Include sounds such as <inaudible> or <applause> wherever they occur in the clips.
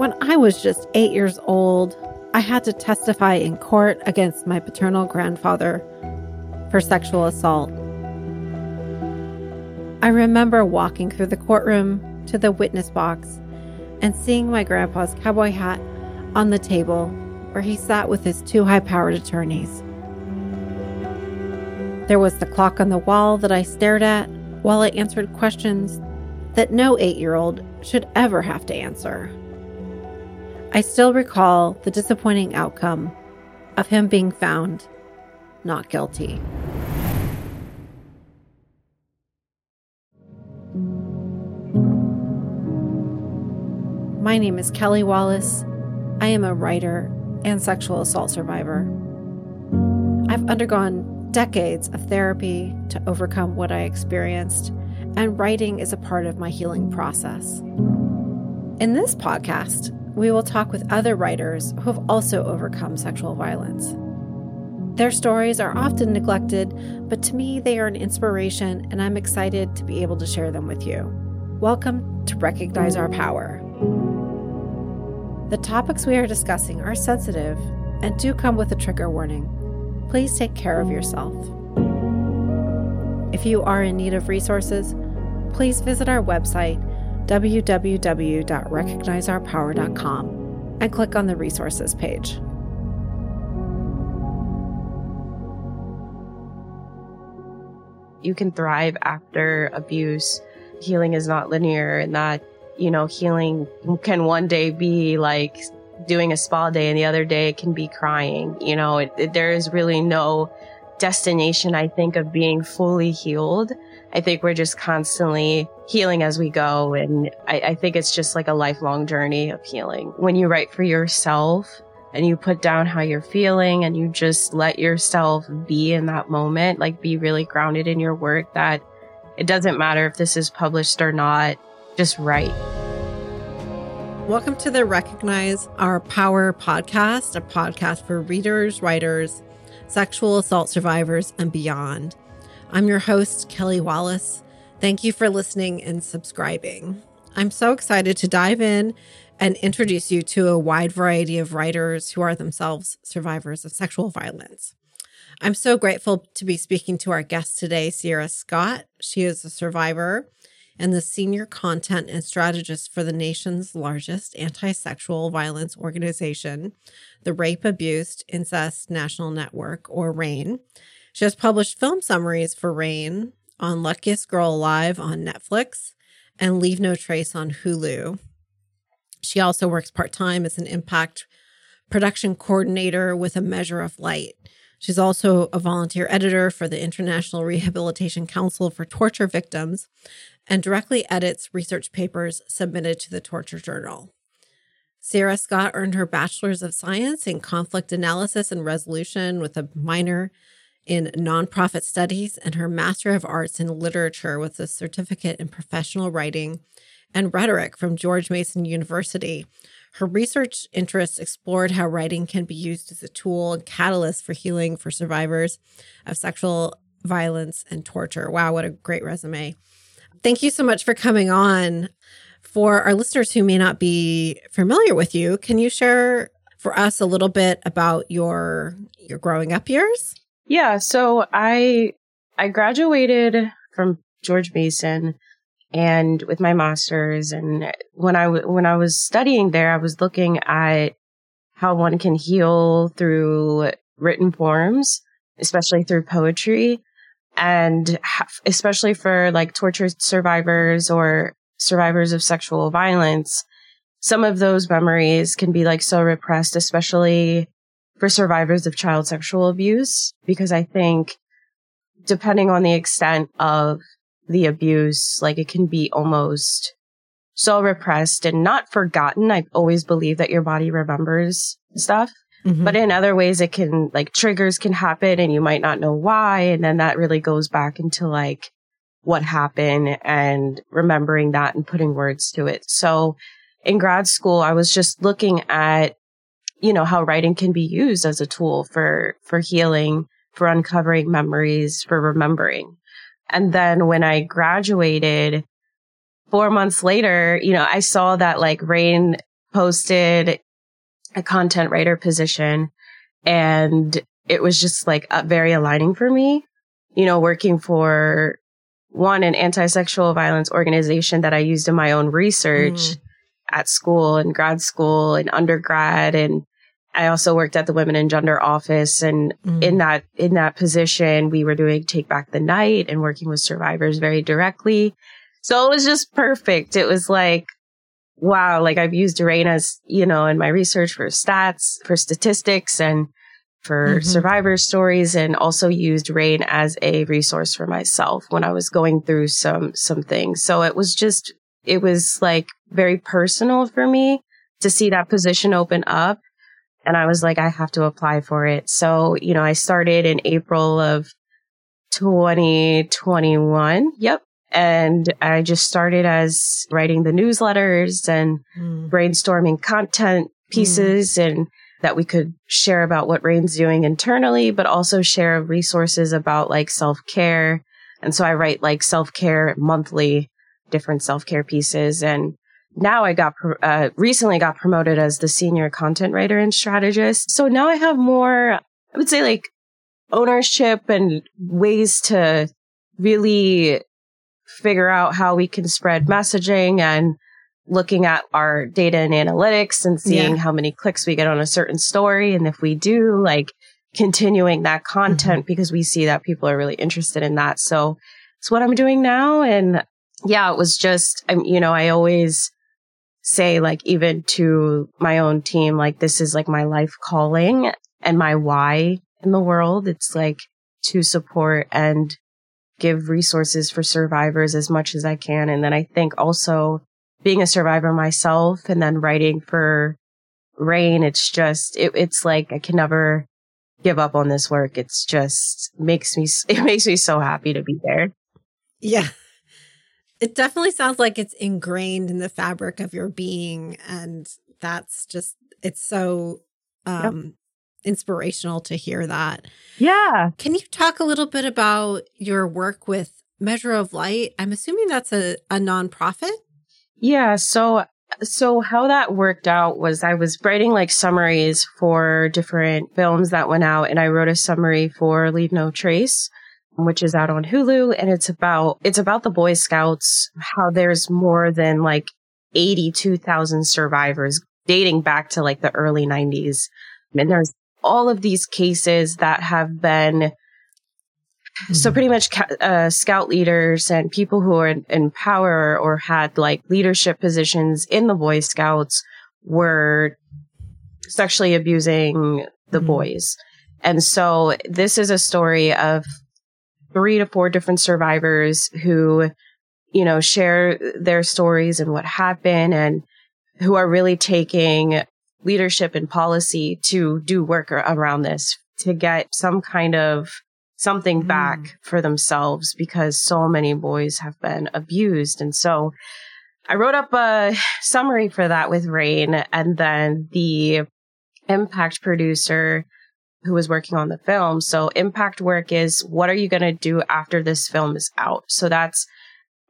When I was just eight years old, I had to testify in court against my paternal grandfather for sexual assault. I remember walking through the courtroom to the witness box and seeing my grandpa's cowboy hat on the table where he sat with his two high powered attorneys. There was the clock on the wall that I stared at while I answered questions that no eight year old should ever have to answer. I still recall the disappointing outcome of him being found not guilty. My name is Kelly Wallace. I am a writer and sexual assault survivor. I've undergone decades of therapy to overcome what I experienced, and writing is a part of my healing process. In this podcast, we will talk with other writers who have also overcome sexual violence. Their stories are often neglected, but to me, they are an inspiration, and I'm excited to be able to share them with you. Welcome to Recognize Our Power. The topics we are discussing are sensitive and do come with a trigger warning. Please take care of yourself. If you are in need of resources, please visit our website www.recognizeourpower.com and click on the resources page. You can thrive after abuse. Healing is not linear, and that you know, healing can one day be like doing a spa day and the other day it can be crying. You know, it, it, there is really no destination, I think, of being fully healed. I think we're just constantly healing as we go. And I, I think it's just like a lifelong journey of healing. When you write for yourself, and you put down how you're feeling and you just let yourself be in that moment, like be really grounded in your work that it doesn't matter if this is published or not just write. Welcome to the Recognize Our Power podcast, a podcast for readers, writers, sexual assault survivors, and beyond. I'm your host, Kelly Wallace. Thank you for listening and subscribing. I'm so excited to dive in and introduce you to a wide variety of writers who are themselves survivors of sexual violence. I'm so grateful to be speaking to our guest today, Sierra Scott. She is a survivor and the senior content and strategist for the nation's largest anti sexual violence organization, the Rape Abuse Incest National Network, or RAINN. She has published film summaries for RAINN on Luckiest Girl Alive on Netflix and Leave No Trace on Hulu. She also works part time as an impact production coordinator with A Measure of Light. She's also a volunteer editor for the International Rehabilitation Council for Torture Victims and directly edits research papers submitted to the Torture Journal. Sierra Scott earned her Bachelor's of Science in Conflict Analysis and Resolution with a minor in Nonprofit Studies and her Master of Arts in Literature with a certificate in Professional Writing and Rhetoric from George Mason University. Her research interests explored how writing can be used as a tool and catalyst for healing for survivors of sexual violence and torture. Wow, what a great resume. Thank you so much for coming on. For our listeners who may not be familiar with you, can you share for us a little bit about your your growing up years? Yeah, so I I graduated from George Mason and with my masters and when I when I was studying there I was looking at how one can heal through written forms, especially through poetry and especially for like torture survivors or survivors of sexual violence, some of those memories can be like so repressed, especially for survivors of child sexual abuse, because I think depending on the extent of the abuse, like it can be almost so repressed and not forgotten. I've always believed that your body remembers stuff. Mm-hmm. But in other ways, it can like triggers can happen and you might not know why. And then that really goes back into like what happened and remembering that and putting words to it. So in grad school, I was just looking at, you know, how writing can be used as a tool for, for healing, for uncovering memories, for remembering. And then when I graduated, four months later, you know, I saw that like RAINN posted a content writer position and it was just like very aligning for me, you know, working for one, an anti-sexual violence organization that I used in my own research mm. at school and grad school and undergrad. And I also worked at the women and gender office. And mm. in that, in that position, we were doing take back the night and working with survivors very directly. So it was just perfect. It was like, wow, like I've used as, you know, in my research for stats, for statistics and for mm-hmm. survivor stories and also used RAINN as a resource for myself when I was going through some, some things. So it was just, it was like very personal for me to see that position open up. And I was like, I have to apply for it. So, you know, I started in April of 2021. Yep. And I just started as writing the newsletters and mm. brainstorming content mm. pieces mm. and that we could share about what RAINN's doing internally, but also share resources about like self care. And so I write like self care monthly, different self care pieces. And now I got, uh, recently got promoted as the senior content writer and strategist. So now I have more, I would say like ownership and ways to really figure out how we can spread messaging and looking at our data and analytics and seeing yeah. how many clicks we get on a certain story. And if we do, like continuing that content mm-hmm. because we see that people are really interested in that. So it's what I'm doing now. And yeah, it was just, I'm, you know, I always say like even to my own team, like this is like my life calling and my why in the world. It's like to support and give resources for survivors as much as I can. And then I think also being a survivor myself and then writing for RAINN, it's just, it, it's like I can never give up on this work. It's just makes me, <laughs> it makes me so happy to be there. Yeah. It definitely sounds like it's ingrained in the fabric of your being. And that's just, it's so, um, yep inspirational to hear that. Yeah. Can you talk a little bit about your work with Measure of Light? I'm assuming that's a, a nonprofit. Yeah. So, so how that worked out was I was writing like summaries for different films that went out and I wrote a summary for Leave No Trace, which is out on Hulu. And it's about, it's about the Boy Scouts, how there's more than like 82,000 survivors dating back to like the early 90s. And there's all of these cases that have been mm-hmm. so pretty much uh, scout leaders and people who are in, in, power or had like leadership positions in the boy scouts were sexually abusing the mm-hmm. boys and so this is a story of three to four different survivors who you know share their stories and what happened and who are really taking leadership and policy to do work around this to get some kind of something mm. back for themselves because so many boys have been abused. And so I wrote up a summary for that with RAINN and then the impact producer who was working on the film. So impact work is what are you going to do after this film is out? So that's,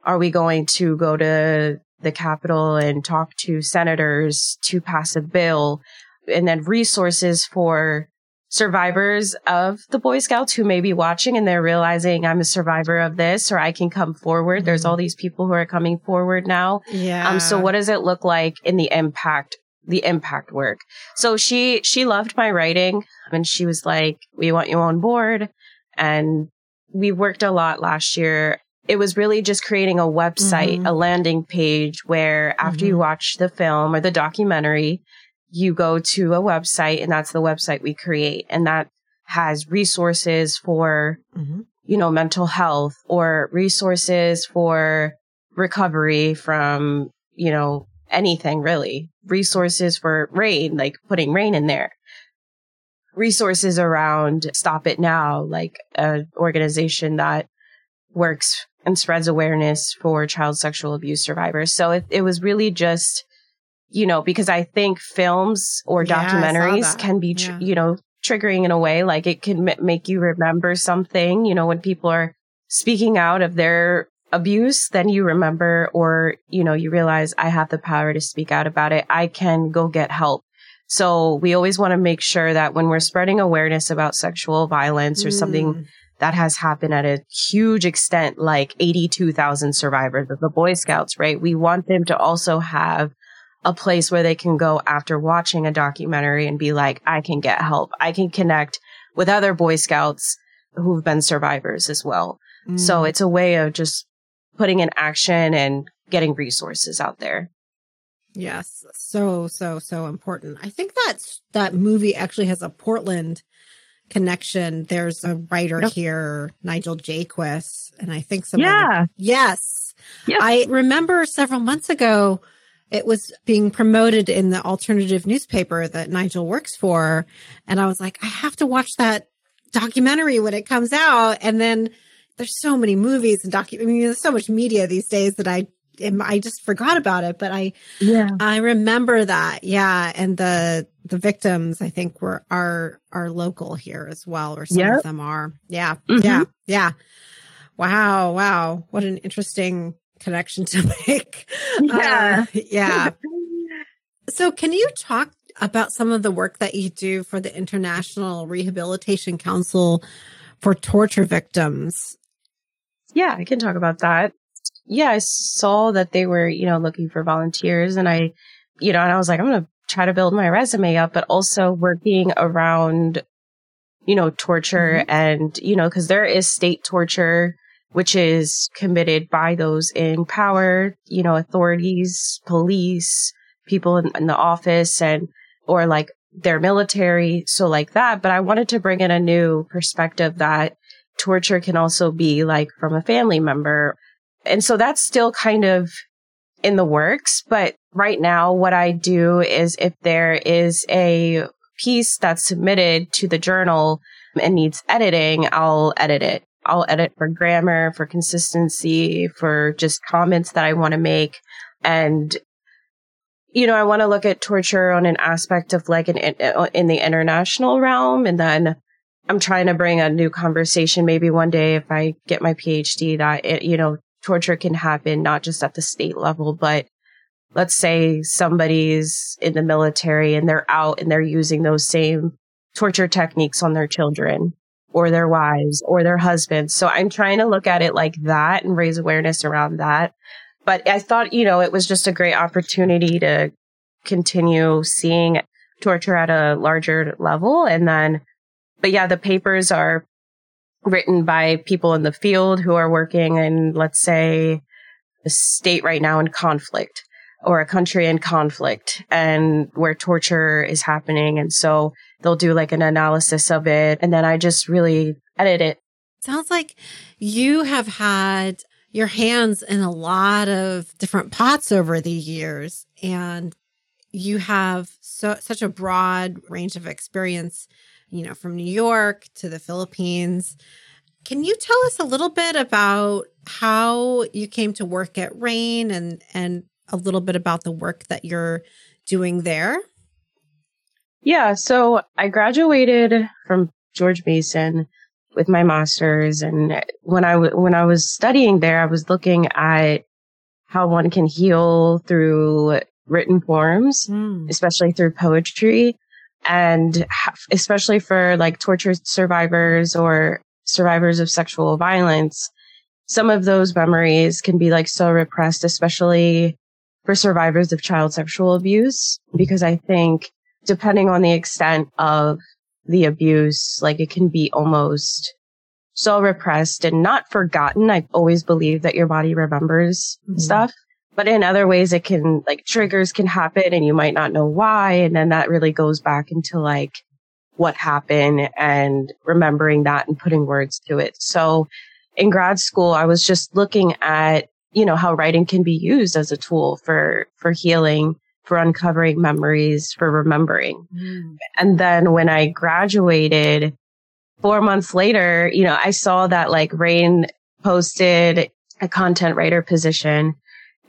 are we going to go to the Capitol and talk to senators to pass a bill and then resources for survivors of the Boy Scouts who may be watching and they're realizing I'm a survivor of this or I can come forward. Mm-hmm. There's all these people who are coming forward now. Yeah. Um, so what does it look like in the impact, the impact work? So she, she loved my writing and she was like, we want you on board. And we worked a lot last year it was really just creating a website, mm-hmm. a landing page where after mm-hmm. you watch the film or the documentary, you go to a website and that's the website we create. And that has resources for, mm-hmm. you know, mental health or resources for recovery from, you know, anything really. Resources for RAINN, like putting RAINN in there. Resources around Stop It Now, like an organization that works and spreads awareness for child sexual abuse survivors. So it, it was really just, you know, because I think films or yeah, documentaries can be, tr- yeah. you know, triggering in a way, like it can m- make you remember something, you know, when people are speaking out of their abuse, then you remember or, you know, you realize I have the power to speak out about it. I can go get help. So we always want to make sure that when we're spreading awareness about sexual violence or mm. something that has happened at a huge extent, like 82,000 survivors of the Boy Scouts, right? We want them to also have a place where they can go after watching a documentary and be like, I can get help. I can connect with other Boy Scouts who've been survivors as well. Mm. So it's a way of just putting in action and getting resources out there. Yes. So, so, so important. I think that's that movie actually has a Portland connection. There's a writer yep. here, Nigel Jaquiss, and I think some. Yeah. Other, yes. Yep. I remember several months ago, it was being promoted in the alternative newspaper that Nigel works for. And I was like, I have to watch that documentary when it comes out. And then there's so many movies and docu. I mean, there's so much media these days that I I just forgot about it, but I yeah I remember that yeah, and the the victims I think were are are local here as well, or some yep. of them are yeah mm-hmm. yeah yeah. Wow wow, what an interesting connection to <laughs> make. Yeah uh, yeah. <laughs> so, can you talk about some of the work that you do for the International Rehabilitation Council for torture victims? Yeah, I can talk about that yeah, I saw that they were, you know, looking for volunteers and I, you know, and I was like, I'm going to try to build my resume up, but also working around, you know, torture mm-hmm. and, you know, cause there is state torture, which is committed by those in power, you know, authorities, police, people in, in the office and, or like their military. So like that. But I wanted to bring in a new perspective that torture can also be like from a family member and so that's still kind of in the works. But right now, what I do is if there is a piece that's submitted to the journal and needs editing, I'll edit it. I'll edit for grammar, for consistency, for just comments that I want to make. And, you know, I want to look at torture on an aspect of like an, in uh, the international realm. And then I'm trying to bring a new conversation maybe one day if I get my PhD that, it, you know, torture can happen not just at the state level, but let's say somebody's in the military and they're out and they're using those same torture techniques on their children or their wives or their husbands. So I'm trying to look at it like that and raise awareness around that. But I thought, you know, it was just a great opportunity to continue seeing torture at a larger level. And then, but yeah, the papers are written by people in the field who are working in, let's say, a state right now in conflict or a country in conflict and where torture is happening. And so they'll do like an analysis of it. And then I just really edit it. Sounds like you have had your hands in a lot of different pots over the years and you have so such a broad range of experience you know, from New York to the Philippines. Can you tell us a little bit about how you came to work at RAINN and and a little bit about the work that you're doing there? Yeah, so I graduated from George Mason with my masters and when I w- when I was studying there I was looking at how one can heal through written forms, mm. especially through poetry and especially for like torture survivors or survivors of sexual violence, some of those memories can be like so repressed, especially for survivors of child sexual abuse, because I think depending on the extent of the abuse, like it can be almost so repressed and not forgotten. I always believe that your body remembers mm-hmm. stuff. But in other ways, it can like triggers can happen and you might not know why. And then that really goes back into like what happened and remembering that and putting words to it. So in grad school, I was just looking at, you know, how writing can be used as a tool for, for healing, for uncovering memories, for remembering. Mm. And then when I graduated four months later, you know, I saw that like RAINN posted a content writer position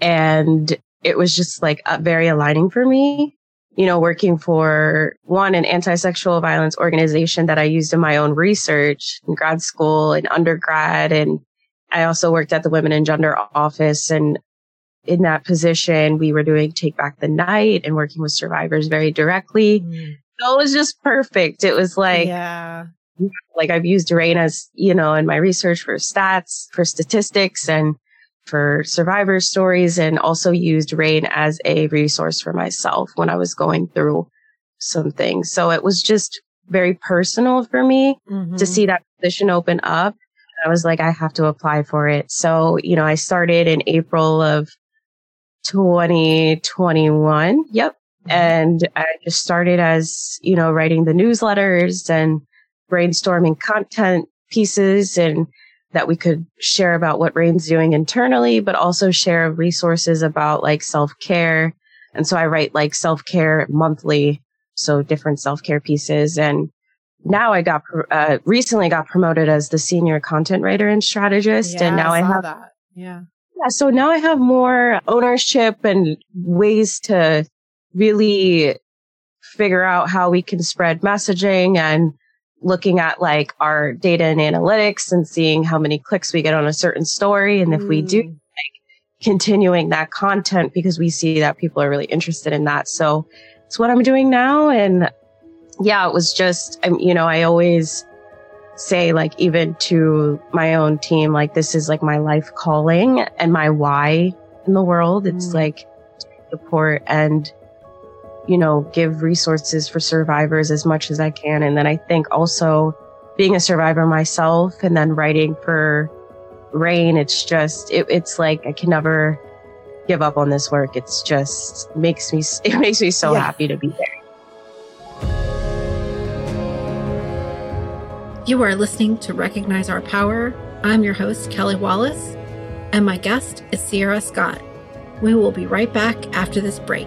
and it was just like very aligning for me, you know, working for one, an anti-sexual violence organization that I used in my own research in grad school and undergrad and, I also worked at the Women and Gender office and in that position, we were doing Take Back the Night and working with survivors very directly. Mm. So it was just perfect. It was like, yeah, like I've used RAINN as, you know, in my research for stats, for statistics and for survivor stories and also used RAINN as a resource for myself when I was going through some things. So it was just very personal for me mm-hmm. to see that position open up. I was like, I have to apply for it. So, you know, I started in April of 2021. Yep. Mm-hmm. And I just started as, you know, writing the newsletters and brainstorming content pieces and that we could share about what RAINN's doing internally, but also share resources about like self care. And so I write like self care monthly. So different self care pieces. And now I got, uh, recently got promoted as the senior content writer and strategist. Yeah, and now I, I have that. Yeah. Yeah. So now I have more ownership and ways to really figure out how we can spread messaging and looking at like our data and analytics and seeing how many clicks we get on a certain story. And if mm. we do mm. like continuing that content because we see that people are really interested in that. So it's what I'm doing now. And yeah, it was just, I'm, you know, I always say like even to my own team, like this is like my life calling and my why in the world. It's mm. like support and you know, give resources for survivors as much as I can. And then I think also being a survivor myself and then writing for RAINN, it's just, it, it's like I can never give up on this work. It's just makes me, <laughs> it makes me so yeah. happy to be there. You are listening to Recognize Our Power. I'm your host, Kelly Wallace, and my guest is Sierra Scott. We will be right back after this break.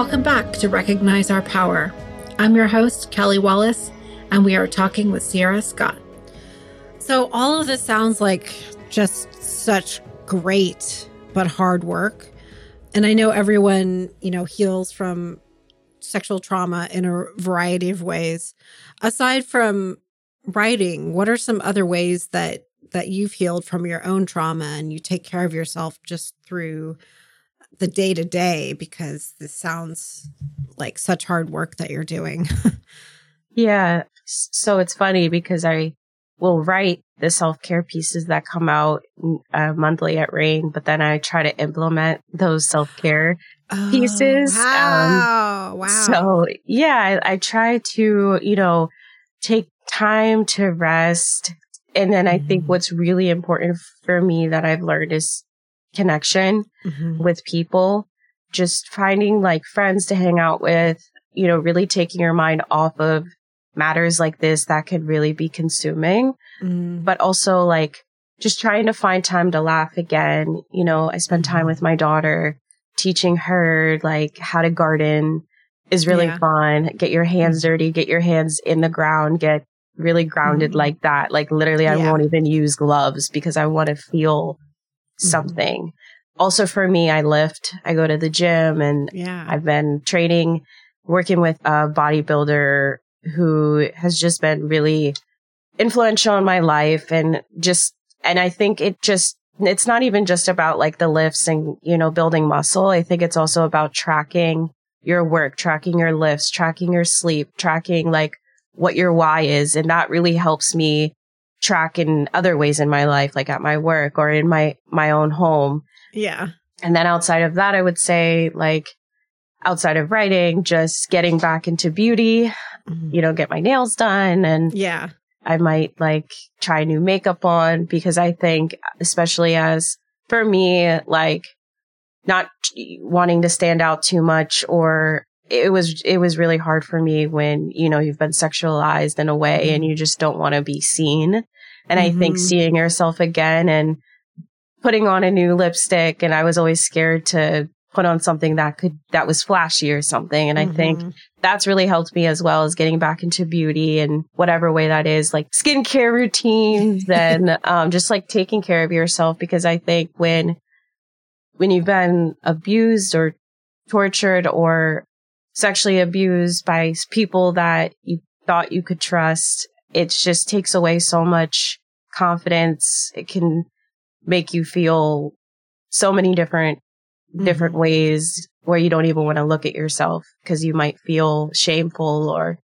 Welcome back to Recognize Our Power. I'm your host, Kelly Wallace, and we are talking with Sierra Scott. So, all of this sounds like just such great but hard work. And I know everyone, you know, heals from sexual trauma in a variety of ways. Aside from writing, what are some other ways that that you've healed from your own trauma and you take care of yourself just through the day to day because this sounds like such hard work that you're doing. <laughs> yeah. So it's funny because I will write the self care pieces that come out uh, monthly at RAINN, but then I try to implement those self care oh, pieces. Wow. Um, wow. So yeah, I, I try to, you know, take time to rest. And then I think what's really important for me that I've learned is connection mm-hmm. with people, just finding like friends to hang out with, you know, really taking your mind off of matters like this that could really be consuming, mm. but also like just trying to find time to laugh again. You know, I spend time mm-hmm. with my daughter teaching her like how to garden is really yeah. fun. Get your hands mm-hmm. dirty, get your hands in the ground, get really grounded mm-hmm. like that. Like literally, I yeah. won't even use gloves because I want to feel. Something. Mm-hmm. Also for me, I lift, I go to the gym and yeah. I've been training, working with a bodybuilder who has just been really influential in my life and just, and I think it just, it's not even just about like the lifts and, you know, building muscle. I think it's also about tracking your work, tracking your lifts, tracking your sleep, tracking like what your why is. And that really helps me track in other ways in my life, like at my work or in my, my own home. Yeah. And then outside of that, I would say like outside of writing, just getting back into beauty, mm-hmm. you know, get my nails done and yeah. I might like try new makeup on because I think, especially as for me, like not wanting to stand out too much or it was it was really hard for me when you know you've been sexualized in a way mm-hmm. and you just don't want to be seen and mm-hmm. i think mm-hmm. seeing yourself again and putting on a new lipstick and i was always scared to put on something that could, that was flashy or something. And mm-hmm. I think mm-hmm. that's really helped me as well as getting back into beauty and whatever way that is, like skincare routines <laughs> and um, just like taking care of yourself. Because I think when, when you've been abused or tortured or sexually abused by people that you thought you could trust, it just takes away so much confidence. It can make you feel so many different mm-hmm. different ways where you don't even want to look at yourself because you might feel shameful or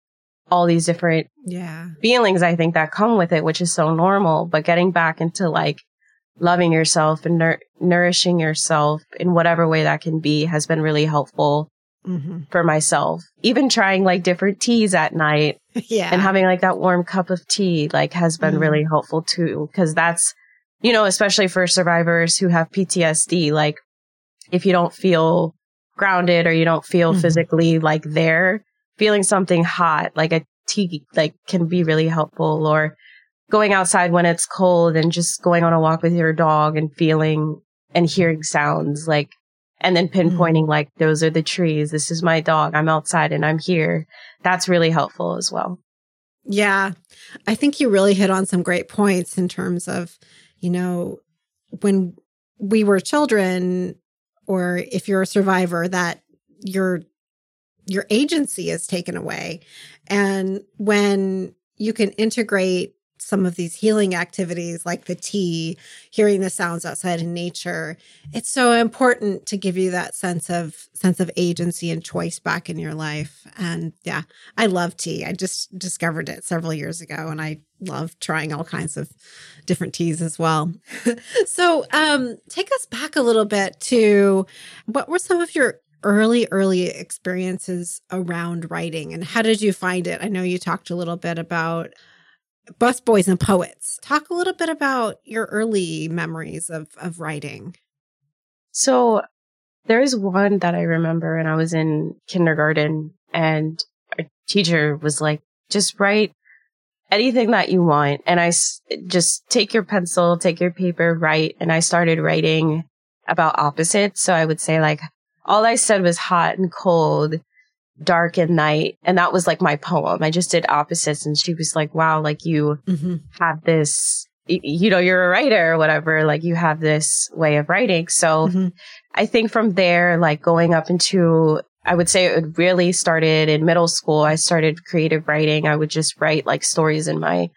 all these different yeah feelings I think that come with it, which is so normal. But getting back into like loving yourself and nur- nourishing yourself in whatever way that can be has been really helpful mm-hmm. for myself. Even trying like different teas at night, <laughs> yeah, and having like that warm cup of tea like has been mm-hmm. really helpful too because that's you know, especially for survivors who have PTSD, like if you don't feel grounded or you don't feel mm-hmm. physically like there, feeling something hot, like a tea, like can be really helpful or going outside when it's cold and just going on a walk with your dog and feeling and hearing sounds like, and then pinpointing mm-hmm. like, those are the trees. This is my dog. I'm outside and I'm here. That's really helpful as well. Yeah. I think you really hit on some great points in terms of you know, when we were children, or if you're a survivor, that your your agency is taken away. And when you can integrate some of these healing activities like the tea, hearing the sounds outside in nature, it's so important to give you that sense of sense of agency and choice back in your life. And yeah, I love tea. I just discovered it several years ago and I love trying all kinds of different teas as well. <laughs> so, um take us back a little bit to what were some of your early early experiences around writing and how did you find it? I know you talked a little bit about busboys and poets. Talk a little bit about your early memories of of writing. So there is one that I remember and I was in kindergarten and our teacher was like, just write anything that you want. And I s- just take your pencil, take your paper, write. And I started writing about opposites. So I would say like, all I said was hot and cold dark and night. And that was like my poem. I just did opposites. And she was like, wow, like you mm-hmm. have this, you know, you're a writer or whatever. Like you have this way of writing. So mm-hmm. I think from there, like going up into, I would say it really started in middle school. I started creative writing. I would just write like stories in my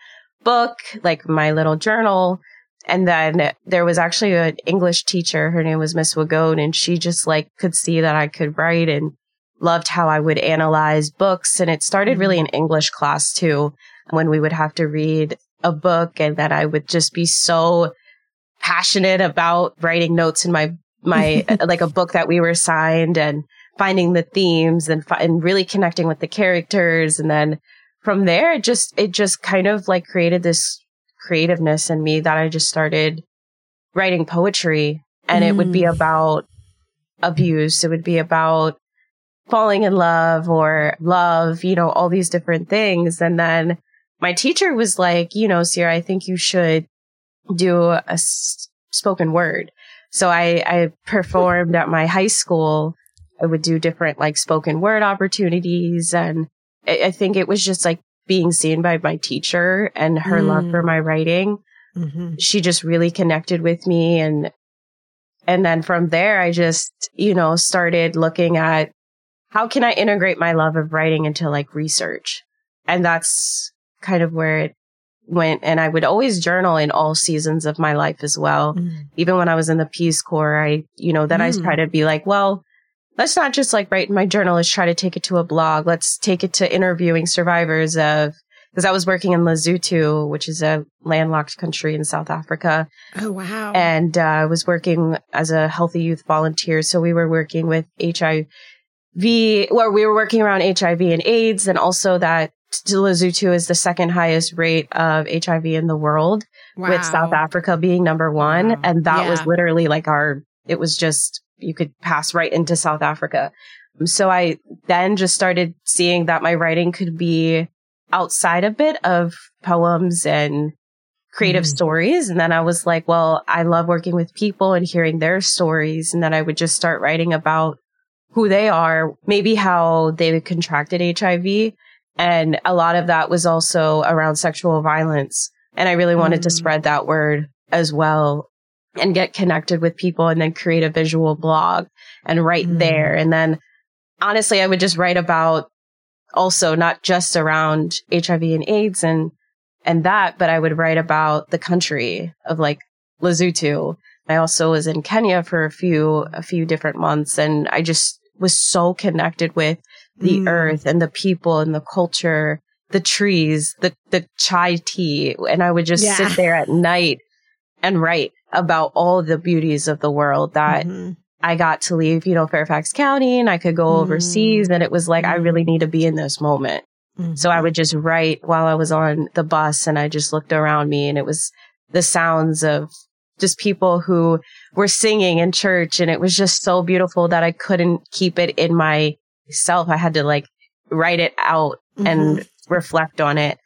book, like my little journal. And then there was actually an English teacher. Her name was Miss Wagone and she just like could see that I could write and loved how I would analyze books. And it started really in English class too, when we would have to read a book and that I would just be so passionate about writing notes in my, my, <laughs> like a book that we were assigned and finding the themes and, and really connecting with the characters. And then from there, it just, it just kind of like created this creativeness in me that I just started writing poetry and mm. it would be mm. about abuse. It would be about falling in love or love, you know, all these different things. And then my teacher was like, you know, Sierra, I think you should do a s- spoken word. So I, I performed at my high school. I would do different like spoken word opportunities. And I, I think it was just like being seen by my teacher and her mm. love for mm. my writing. Mm-hmm. She just really connected with me. And, and then from there, I just, you know, started looking at how can I integrate my love of writing into like research? And that's kind of where it went. And I would always journal in all seasons of my life as well. Mm. Even when I was in the Peace Corps, I, you know, then mm. I try to be like, well, let's not just like write in my journal. Let's try to take it to a blog. Let's take it to interviewing survivors of, because I was working in Lesotho, which is a landlocked country in South Africa. Oh, wow. And uh, I was working as a healthy youth volunteer. So we were working with HIV, V, where we were working around HIV and AIDS, and also that Lesotho is the second highest rate of HIV in the world, wow. with South Africa being number one. Wow. And that yeah. was literally like our, it was just, you could pass right into South Africa. So I then just started seeing that my writing could be outside a bit of poems and creative mm. stories. And then I was like, well, I love working with people and hearing their stories. And then I would just start writing about who they are, maybe how they contracted HIV. And a lot of that was also around sexual violence. And I really wanted mm. to spread that word as well and get connected with people and then create a visual blog and write mm. there. And then honestly, I would just write about also not just around HIV and AIDS and, and that, but I would write about the country of like Lesotho. I also was in Kenya for a few, a few different months and I just was so connected with the mm. earth and the people and the culture, the trees, the, the chai tea. And I would just yeah. sit there at night and write about all the beauties of the world that mm-hmm. I got to leave, you know, Fairfax County and I could go mm-hmm. overseas. And it was like, I really need to be in this moment. Mm-hmm. So I would just write while I was on the bus and I just looked around me and it was the sounds of just people who were singing in church. And it was just so beautiful that I couldn't keep it in myself. I had to like write it out and mm-hmm. reflect on it.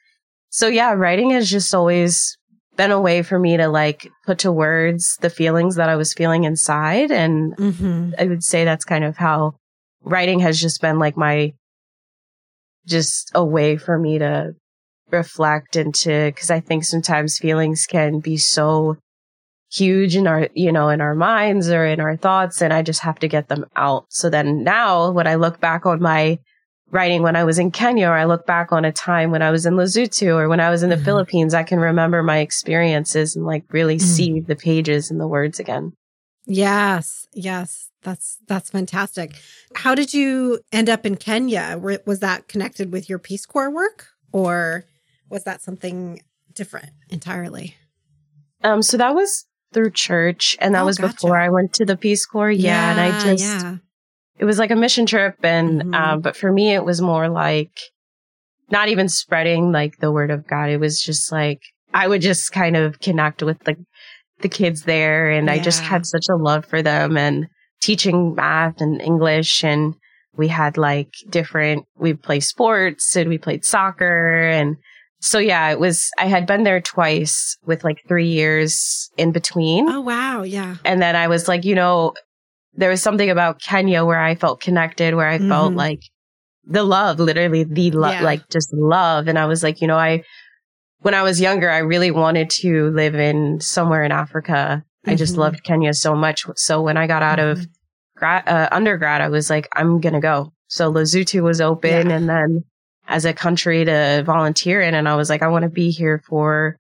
So yeah, writing has just always been a way for me to like put to words the feelings that I was feeling inside. And mm-hmm. I would say that's kind of how writing has just been like my, just a way for me to reflect and to, cause I think sometimes feelings can be so huge in our, you know, in our minds or in our thoughts. And I just have to get them out. So then now when I look back on my writing when I was in Kenya or I look back on a time when I was in Lesotho or when I was in the mm-hmm. Philippines, I can remember my experiences and like really mm-hmm. see the pages and the words again. Yes. Yes. That's that's fantastic. How did you end up in Kenya? Was that connected with your Peace Corps work or was that something different entirely? Um so that was through church and that oh, was gotcha. before I went to the Peace Corps. Yeah, yeah and I just yeah it was like a mission trip and mm-hmm. um, but for me it was more like not even spreading like the word of god it was just like i would just kind of connect with the the kids there and yeah. i just had such a love for them and teaching math and english and we had like different we played sports and we played soccer and so yeah it was i had been there twice with like three years in between oh wow yeah and then i was like you know there was something about Kenya where I felt connected, where I mm-hmm. felt like the love, literally the love, yeah. like just love. And I was like, you know, I, when I was younger, I really wanted to live in somewhere in Africa. Mm-hmm. I just mm-hmm. loved Kenya so much. So when I got out mm-hmm. of grad, uh, undergrad, I was like, I'm going to go. So Lesotho was open yeah. and then as a country to volunteer in. And I was like, I want to be here for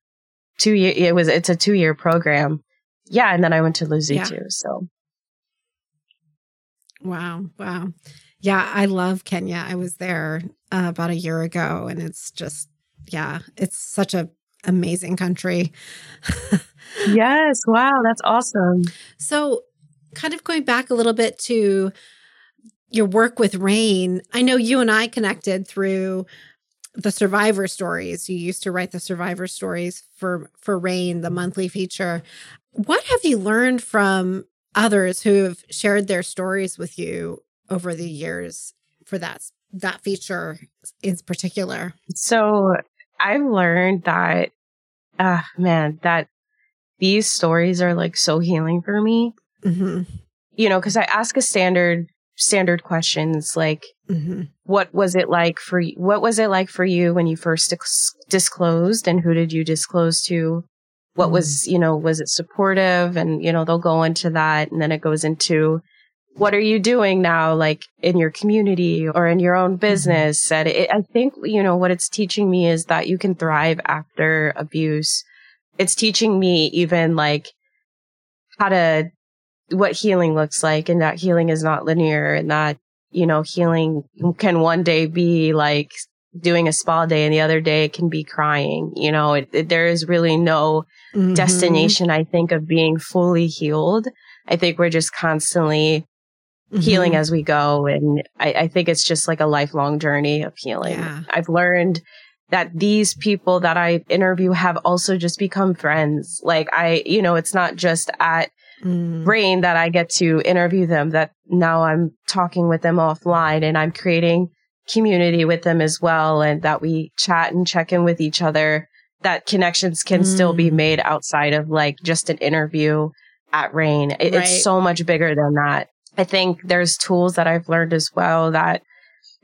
two years. It was, it's a two year program. Yeah. And then I went to Lesotho. Yeah. So Wow. Wow. Yeah, I love Kenya. I was there uh, about a year ago and it's just yeah, it's such a amazing country. <laughs> yes, wow, that's awesome. So, kind of going back a little bit to your work with RAINN, I know you and I connected through the survivor stories. You used to write the survivor stories for for RAINN, the monthly feature. What have you learned from others who have shared their stories with you over the years for that that feature in particular? So I've learned that, uh, man, that these stories are like so healing for me. Mm-hmm. You know, because I ask a standard standard questions like, mm-hmm. what was it like for you? What was it like for you when you first disclosed, and who did you disclose to? what mm. was, you know, was it supportive? And, you know, they'll go into that. And then it goes into what are you doing now, like in your community or in your own mm-hmm. business? Mm-hmm. And it, I think, you know, what it's teaching me is that you can thrive after abuse. It's teaching me even like how to, what healing looks like and that healing is not linear and that, you know, healing can one day be like doing a spa day and the other day it can be crying. You know, it, it, there is really no mm-hmm. destination, I think, of being fully healed. I think we're just constantly mm-hmm. healing as we go. And I, I, think it's just like a lifelong journey of healing. Yeah. I've learned that these people that I interview have also just become friends. Like I, you know, it's not just at mm. RAINN that I get to interview them, that now I'm talking with them offline and I'm creating community with them as well and that we chat and check in with each other that connections can mm. still be mm. made outside of like just an interview at RAINN. It, right. It's so much bigger than that. I think there's tools that I've learned as well that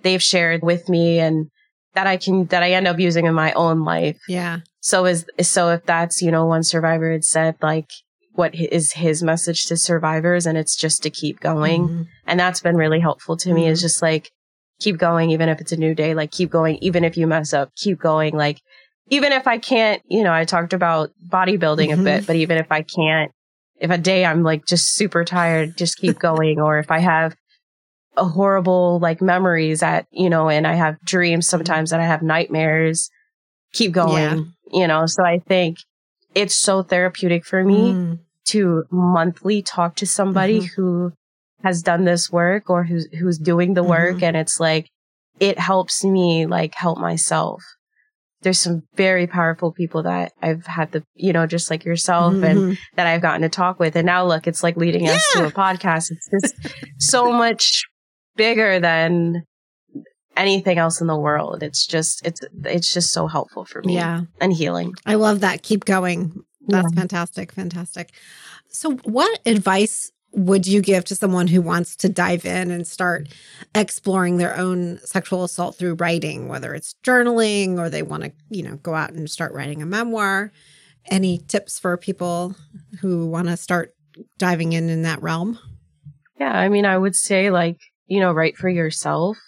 they've shared with me and that I can, that I end up using in my own life. Yeah. So is, so if that's, you know, one survivor had said like, what is his message to survivors and it's just to keep going. Mm-hmm. And that's been really helpful to mm-hmm. me is just like, keep going, even if it's a new day, like keep going, even if you mess up, keep going. Like, even if I can't, you know, I talked about bodybuilding mm-hmm. a bit, but even if I can't, if a day I'm like just super tired, just keep going. or if I have a horrible like memories at, you know, and I have dreams sometimes that I have nightmares, keep going, yeah. you know. So I think it's so therapeutic for me mm. To monthly talk to somebody mm-hmm. who has done this work or who's who's doing the work mm-hmm. and it's like it helps me like help myself there's some very powerful people that I've had the, you know, just like yourself mm-hmm. and that I've gotten to talk with. And now look, it's like leading yeah. us to a podcast. It's just so much bigger than anything else in the world. It's just, it's, it's just so helpful for me. Yeah. And healing. I love that. Keep going. That's yeah. fantastic. Fantastic. So what advice would you give to someone who wants to dive in and start exploring their own sexual assault through writing, whether it's journaling or they want to, you know, go out and start writing a memoir? Any tips for people who want to start diving in in that realm? Yeah, I mean, I would say like, you know, write for yourself.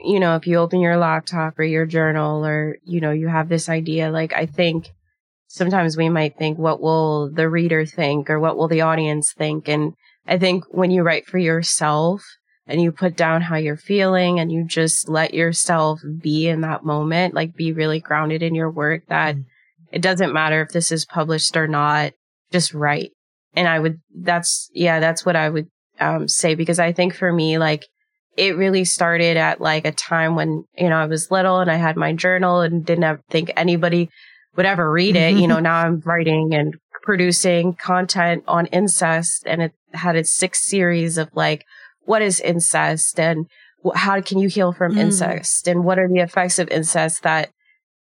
You know, if you open your laptop or your journal or, you know, you have this idea, like I think sometimes we might think, what will the reader think or what will the audience think? And I think when you write for yourself and you put down how you're feeling and you just let yourself be in that moment, like be really grounded in your work that mm. it doesn't matter if this is published or not, just write. And I would, that's, yeah, that's what I would um, say because I think for me, like, it really started at like a time when, you know, I was little and I had my journal and didn't have, think anybody would ever read it. you know, now I'm writing and producing content on incest and it had its six series of like, what is incest and how can you heal from mm. incest and what are the effects of incest that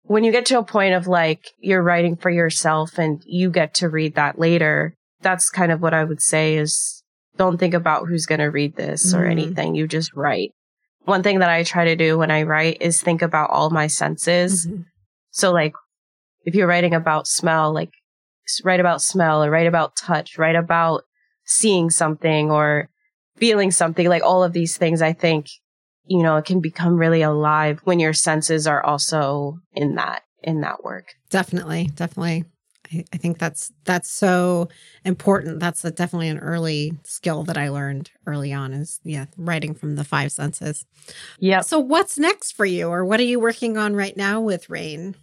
when you get to a point of like you're writing for yourself and you get to read that later, that's kind of what I would say is don't think about who's going to read this mm. or anything. You just write. One thing that I try to do when I write is think about all my senses. Mm-hmm. So like if you're writing about smell, like write about smell or write about touch, write about seeing something or feeling something, like all of these things, I think, you know, it can become really alive when your senses are also in that, in that work. Definitely. Definitely. I, I think that's that's so important. That's a, definitely an early skill that I learned early on is yeah, writing from the five senses. Yeah. So what's next for you or what are you working on right now with RAINN?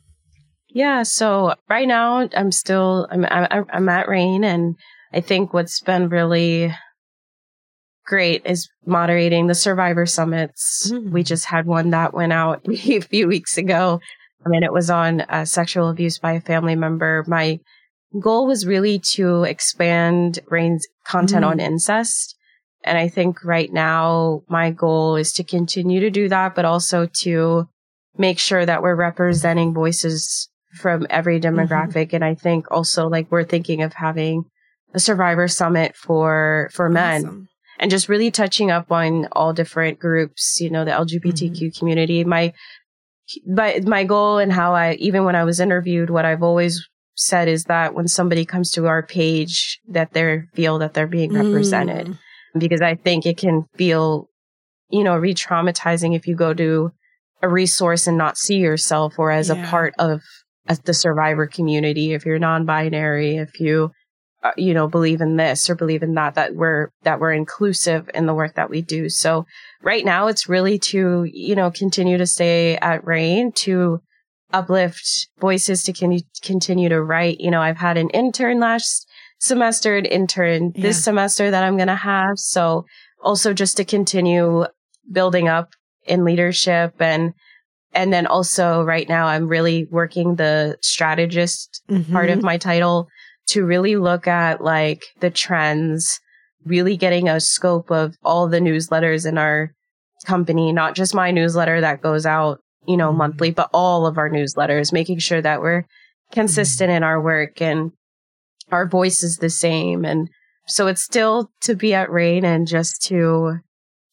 Yeah. So right now I'm still, I'm, I'm at RAINN and I think what's been really great is moderating the survivor summits. Mm-hmm. We just had one that went out <laughs> a few weeks ago. I mean, it was on uh, sexual abuse by a family member. My goal was really to expand RAINN's content mm-hmm. on incest. And I think right now my goal is to continue to do that, but also to make sure that we're representing voices from every mm-hmm. demographic. Mm-hmm. And I think also like we're thinking of having a survivor summit for, for men awesome. and just really touching up on all different groups, you know, the LGBTQ mm-hmm. community. My, but my goal and how I, even when I was interviewed, what I've always said is that when somebody comes to our page, that they feel that they're being represented. Mm. Because I think it can feel, you know, re-traumatizing if you go to a resource and not see yourself or as yeah. a part of the survivor community, if you're non-binary, if you, uh, you know, believe in this or believe in that, that we're, that we're inclusive in the work that we do. So right now it's really to, you know, continue to stay at RAINN to uplift voices to con- continue to write. You know, I've had an intern last semester, an intern yeah. this semester that I'm going to have. So also just to continue building up in leadership and and then also right now I'm really working the strategist mm-hmm. part of my title to really look at like the trends, really getting a scope of all the newsletters in our company, not just my newsletter that goes out, you know, mm-hmm. monthly, but all of our newsletters, making sure that we're consistent in our work and our voice is the same. And so it's still to be at RAINN and just to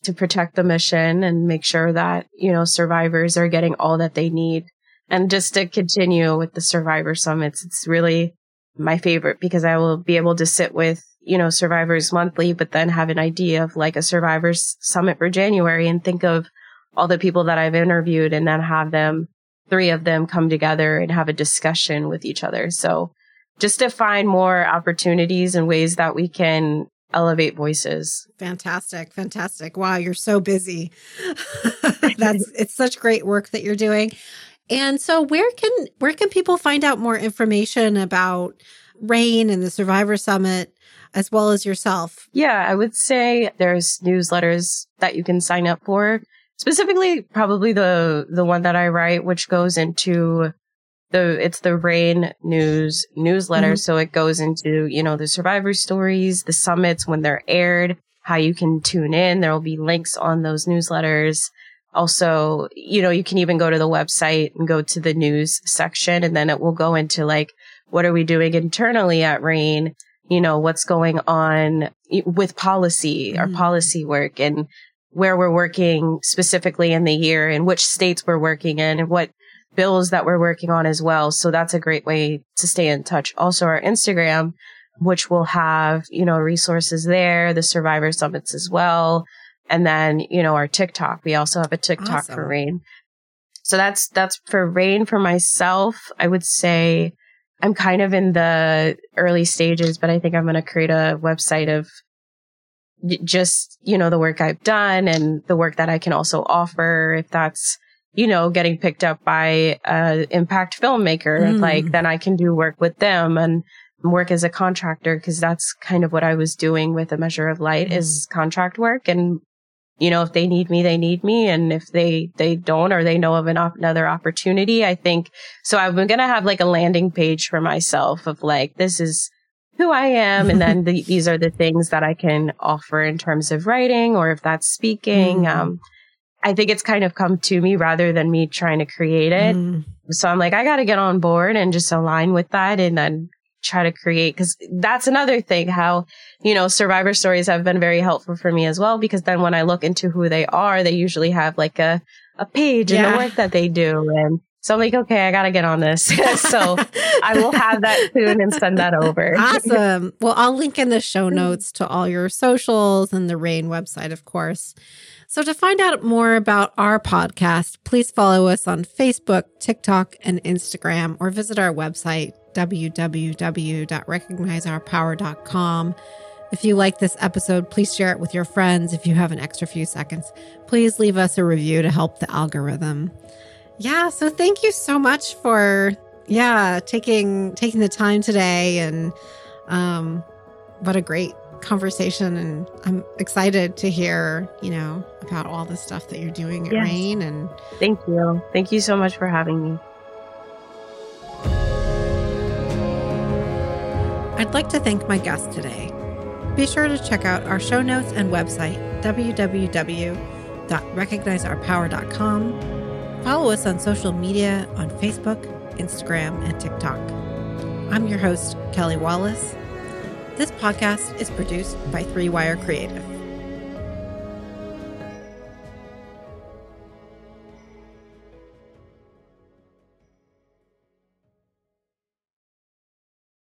to protect the mission and make sure that, you know, survivors are getting all that they need. And just to continue with the survivor summits, it's really my favorite because I will be able to sit with, you know, survivors monthly, but then have an idea of like a survivors summit for January and think of all the people that I've interviewed and then have them, three of them come together and have a discussion with each other. So just to find more opportunities and ways that we can elevate voices. Fantastic. Fantastic. Wow, you're so busy. <laughs> That's it's such great work that you're doing. And so where can where can people find out more information about RAINN and the Survivor Summit as well as yourself? Yeah, I would say there's newsletters that you can sign up for. Specifically probably the the one that I write which goes into the it's the RAINN News newsletter. Mm-hmm. So it goes into, you know, the survivor stories, the summits when they're aired, how you can tune in. There will be links on those newsletters. Also, you know, you can even go to the website and go to the news section and then it will go into like, what are we doing internally at RAINN You know, what's going on with policy, mm-hmm. our policy work and where we're working specifically in the year and which states we're working in and what bills that we're working on as well. So that's a great way to stay in touch. Also our Instagram, which will have, you know, resources there, the survivor summits as well. And then, you know, our TikTok. We also have a TikTok awesome. for RAINN. So that's, that's for RAINN for myself. I would say I'm kind of in the early stages, but I think I'm going to create a website of just, you know, the work I've done and the work that I can also offer. If that's, you know, getting picked up by a impact filmmaker, mm. like then I can do work with them and work as a contractor because that's kind of what I was doing with a measure of light mm. is contract work. And, you know, if they need me, they need me. And if they, they don't, or they know of an op- another opportunity, I think, so I'm going to have like a landing page for myself of like, this is who I am. And then <laughs> the, these are the things that I can offer in terms of writing or if that's speaking. Mm. Um, I think it's kind of come to me rather than me trying to create it. Mm. So I'm like, I got to get on board and just align with that and then try to create. Cause that's another thing how, you know, survivor stories have been very helpful for me as well. Because then when I look into who they are, they usually have like a, a page yeah. and the work that they do. And so I'm like, okay, I got to get on this. <laughs> so I will have that <laughs> soon and send that over. awesome. <laughs> Well, I'll link in the show mm-hmm. notes to all your socials and the RAINN website, of course. So, to find out more about our podcast, please follow us on Facebook, TikTok, and Instagram, or visit our website, www.recognizeourpower.com. If you like this episode, please share it with your friends. If you have an extra few seconds, please leave us a review to help the algorithm. Yeah, so thank you so much for yeah, taking taking the time today and um what a great conversation and I'm excited to hear, you know, about all the stuff that you're doing at yes. RAINN and Thank you. Thank you so much for having me. I'd like to thank my guest today. Be sure to check out our show notes and website www.recognizeourpower.com. Follow us on social media on Facebook, Instagram, and TikTok. I'm your host, Kelly Wallace. This podcast is produced by Three Wire Creative.